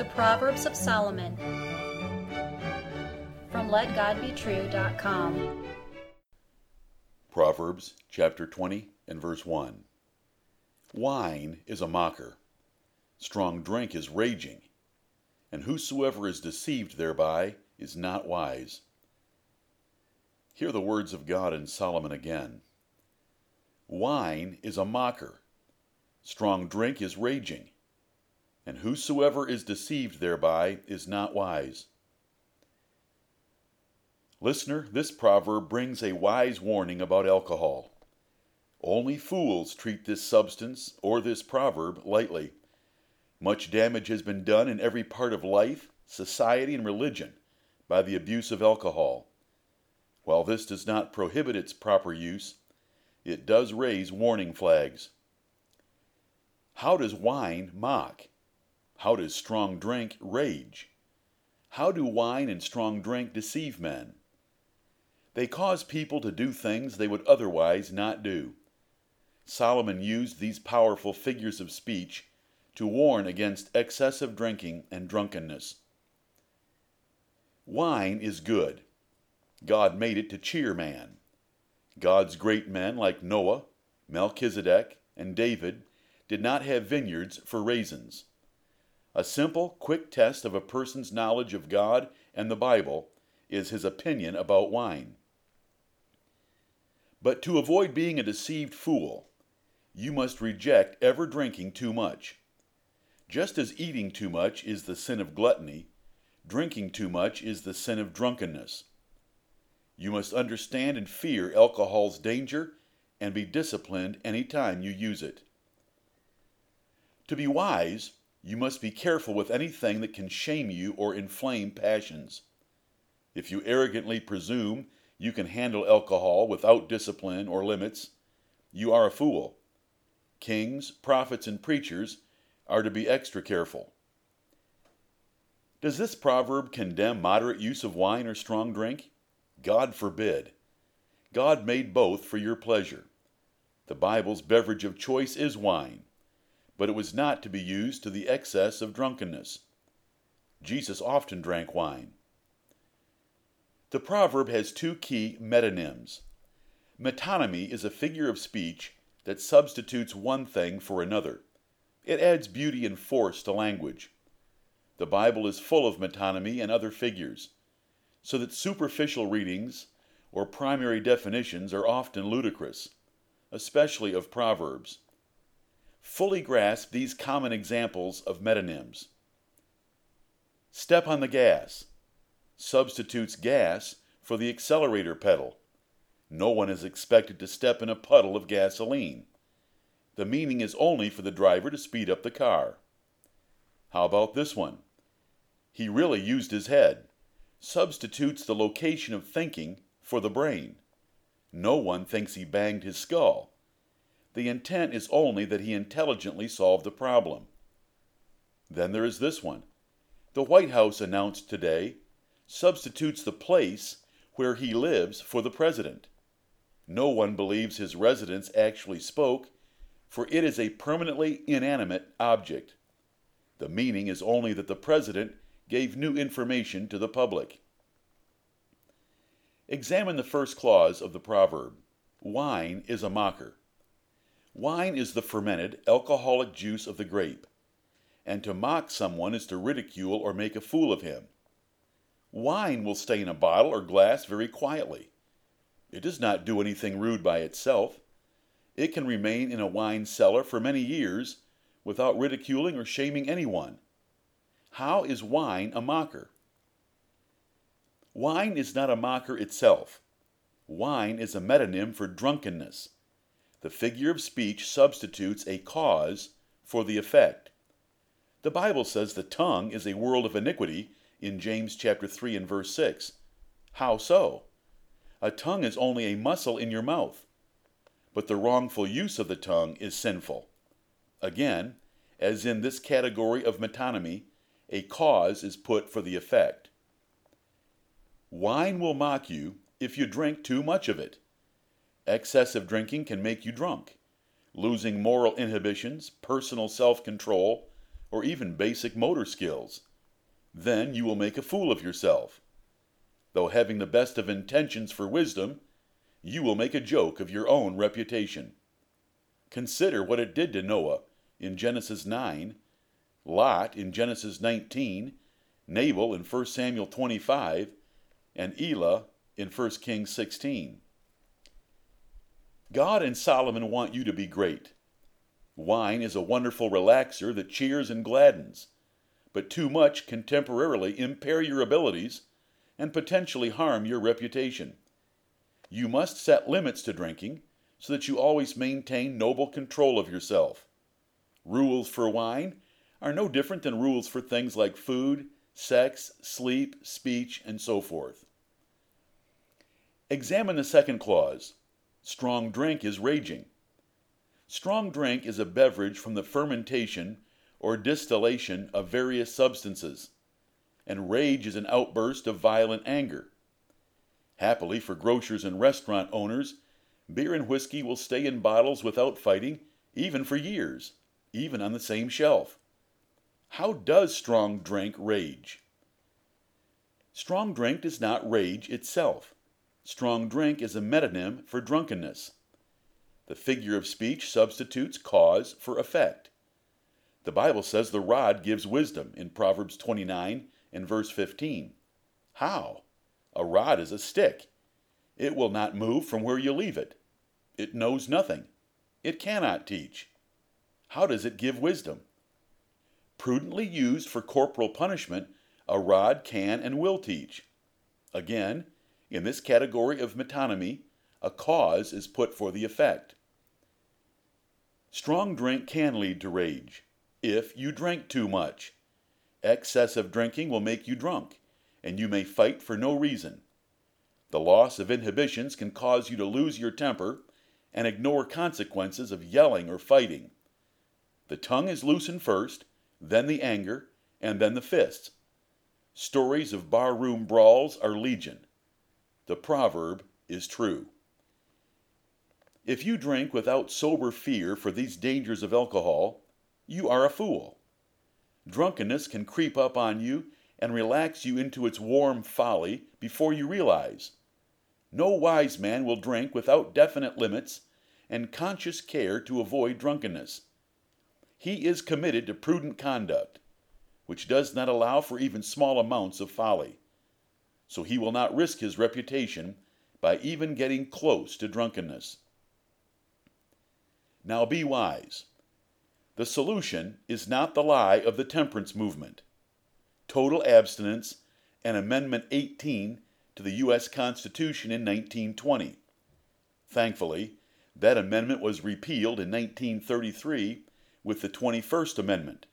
The Proverbs of Solomon from LetGodBetrue.com. Proverbs chapter 20 and verse 1. Wine is a mocker, strong drink is raging, and whosoever is deceived thereby is not wise. Hear the words of God in Solomon again. Wine is a mocker, strong drink is raging, and whosoever is deceived thereby is not wise. Listener, this proverb brings a wise warning about alcohol. Only fools treat this substance or this proverb lightly. Much damage has been done in every part of life, society, and religion by the abuse of alcohol. While this does not prohibit its proper use, it does raise warning flags. How does wine mock? How does strong drink rage? How do wine and strong drink deceive men? They cause people to do things they would otherwise not do. Solomon used these powerful figures of speech to warn against excessive drinking and drunkenness. Wine is good. God made it to cheer man. God's great men like Noah, Melchizedek, and David did not have vineyards for raisins. A simple, quick test of a person's knowledge of God and the Bible is his opinion about wine. But to avoid being a deceived fool, you must reject ever drinking too much. Just as eating too much is the sin of gluttony, drinking too much is the sin of drunkenness. You must understand and fear alcohol's danger and be disciplined any time you use it. To be wise, you must be careful with anything that can shame you or inflame passions. If you arrogantly presume you can handle alcohol without discipline or limits, you are a fool. Kings, prophets, and preachers are to be extra careful. Does this proverb condemn moderate use of wine or strong drink? God forbid. God made both for your pleasure. The Bible's beverage of choice is wine, but it was not to be used to the excess of drunkenness. Jesus often drank wine. The proverb has two key metonyms. Metonymy is a figure of speech that substitutes one thing for another. It adds beauty and force to language. The Bible is full of metonymy and other figures, so that superficial readings or primary definitions are often ludicrous, especially of proverbs. Fully grasp these common examples of metonyms. Step on the gas substitutes gas for the accelerator pedal. No one is expected to step in a puddle of gasoline. The meaning is only for the driver to speed up the car. How about this one? He really used his head. Substitutes the location of thinking for the brain. No one thinks he banged his skull. The intent is only that he intelligently solved the problem. Then there is this one. The White House announced today substitutes the place where he lives for the president. No one believes his residence actually spoke, for it is a permanently inanimate object. The meaning is only that the president gave new information to the public. Examine the first clause of the proverb Wine is a mocker. Wine is the fermented, alcoholic juice of the grape, and to mock someone is to ridicule or make a fool of him. Wine will stay in a bottle or glass very quietly. It does not do anything rude by itself. It can remain in a wine cellar for many years without ridiculing or shaming anyone. How is wine a mocker? Wine is not a mocker itself. Wine is a metonym for drunkenness. The figure of speech substitutes a cause for the effect. The Bible says the tongue is a world of iniquity in James chapter 3 and verse 6. How so? A tongue is only a muscle in your mouth, but the wrongful use of the tongue is sinful. Again, as in this category of metonymy, a cause is put for the effect. Wine will mock you if you drink too much of it. Excessive drinking can make you drunk, losing moral inhibitions, personal self control, or even basic motor skills Then you will make a fool of yourself. Though having the best of intentions for wisdom, you will make a joke of your own reputation. Consider what it did to Noah in Genesis 9, Lot in Genesis 19, Nabal in 1 Samuel 25, and Elah in 1 Kings 16. God and Solomon want you to be great. Wine is a wonderful relaxer that cheers and gladdens, but too much can temporarily impair your abilities and potentially harm your reputation. You must set limits to drinking so that you always maintain noble control of yourself. Rules for wine are no different than rules for things like food, sex, sleep, speech, and so forth. Examine the second clause. Strong drink is raging. Strong drink is a beverage from the fermentation or distillation of various substances, and rage is an outburst of violent anger. Happily for grocers and restaurant owners, beer and whiskey will stay in bottles without fighting, even for years, even on the same shelf. How does strong drink rage? Strong drink does not rage itself. Strong drink is a metonym for drunkenness. The figure of speech substitutes cause for effect. The Bible says the rod gives wisdom in Proverbs 29 and verse 15. How? A rod is a stick. It will not move from where you leave it. It knows nothing. It cannot teach. How does it give wisdom? Prudently used for corporal punishment, a rod can and will teach. Again, in this category of metonymy, a cause is put for the effect. Strong drink can lead to rage if you drink too much. Excessive drinking will make you drunk, and you may fight for no reason. The loss of inhibitions can cause you to lose your temper and ignore consequences of yelling or fighting. The tongue is loosened first, then the anger, and then the fists. Stories of barroom brawls are legion. The proverb is true. If you drink without sober fear for these dangers of alcohol, you are a fool. Drunkenness can creep up on you and relax you into its warm folly before you realize. No wise man will drink without definite limits and conscious care to avoid drunkenness. He is committed to prudent conduct, which does not allow for even small amounts of folly. So he will not risk his reputation by even getting close to drunkenness. Now be wise. The solution is not the lie of the temperance movement. Total abstinence and Amendment 18 to the U.S. Constitution in 1920. Thankfully, that amendment was repealed in 1933 with the 21st Amendment,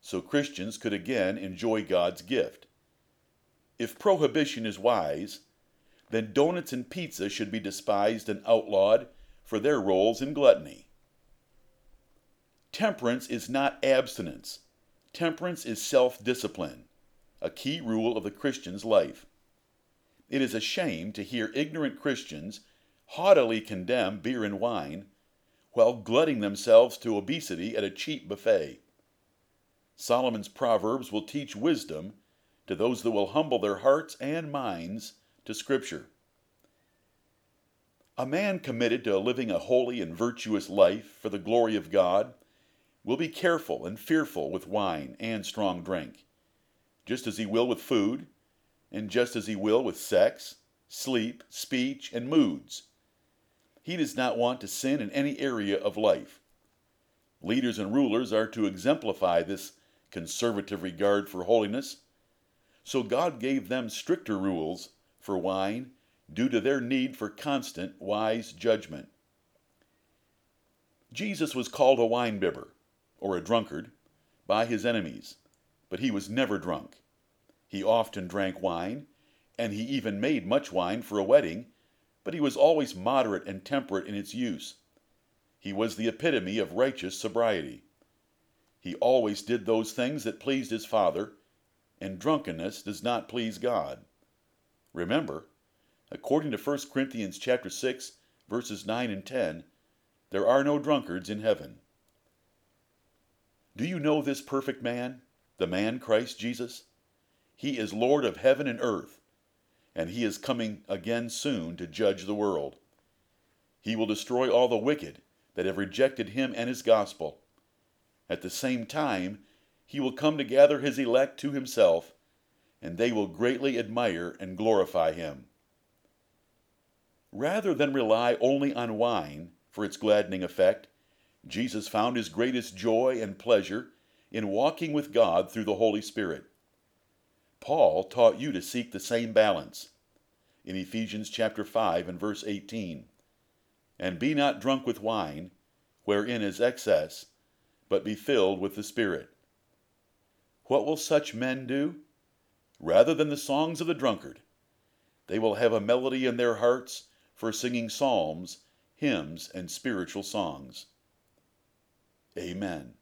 so Christians could again enjoy God's gift. If prohibition is wise, then donuts and pizza should be despised and outlawed for their roles in gluttony. Temperance is not abstinence. Temperance is self discipline, a key rule of the Christian's life. It is a shame to hear ignorant Christians haughtily condemn beer and wine while glutting themselves to obesity at a cheap buffet. Solomon's Proverbs will teach wisdom to those that will humble their hearts and minds to Scripture. A man committed to living a holy and virtuous life for the glory of God will be careful and fearful with wine and strong drink, just as he will with food, and just as he will with sex, sleep, speech, and moods. He does not want to sin in any area of life. Leaders and rulers are to exemplify this conservative regard for holiness, so God gave them stricter rules for wine due to their need for constant, wise judgment. Jesus was called a winebibber or a drunkard, by his enemies, but he was never drunk. He often drank wine, and he even made much wine for a wedding, but he was always moderate and temperate in its use. He was the epitome of righteous sobriety. He always did those things that pleased his Father, and drunkenness does not please God. Remember, according to 1 Corinthians chapter 6, verses 9 and 10, there are no drunkards in heaven. Do you know this perfect man, the man Christ Jesus? He is Lord of heaven and earth, and he is coming again soon to judge the world. He will destroy all the wicked that have rejected him and his gospel. At the same time, he will come to gather his elect to himself, and they will greatly admire and glorify him. Rather than rely only on wine for its gladdening effect, Jesus found his greatest joy and pleasure in walking with God through the Holy Spirit. Paul taught you to seek the same balance in Ephesians chapter 5 and verse 18. And be not drunk with wine, wherein is excess, but be filled with the Spirit. What will such men do? Rather than the songs of the drunkard, they will have a melody in their hearts for singing psalms, hymns, and spiritual songs. Amen.